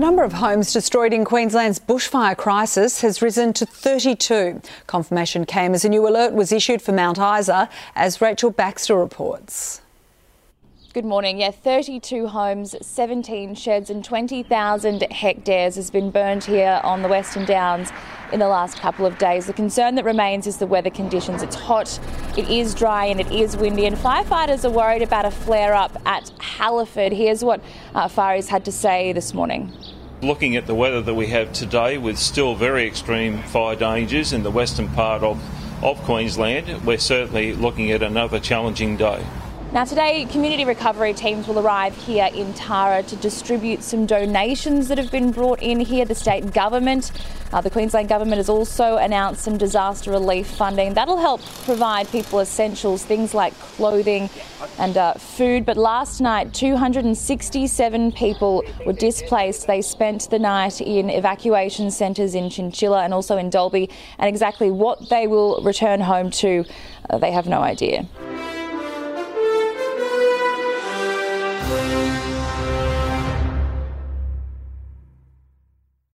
number of homes destroyed in Queensland's bushfire crisis has risen to 32. Confirmation came as a new alert was issued for Mount Isa, as Rachel Baxter reports. Good morning. Yeah, 32 homes, 17 sheds, and 20,000 hectares has been burned here on the Western Downs in the last couple of days. The concern that remains is the weather conditions. It's hot, it is dry, and it is windy, and firefighters are worried about a flare up at Halliford. Here's what uh, Faris had to say this morning. Looking at the weather that we have today, with still very extreme fire dangers in the western part of, of Queensland, we're certainly looking at another challenging day. Now, today, community recovery teams will arrive here in Tara to distribute some donations that have been brought in here. The state government, uh, the Queensland government has also announced some disaster relief funding. That'll help provide people essentials, things like clothing and uh, food. But last night, 267 people were displaced. They spent the night in evacuation centres in Chinchilla and also in Dalby. And exactly what they will return home to, uh, they have no idea. thank you.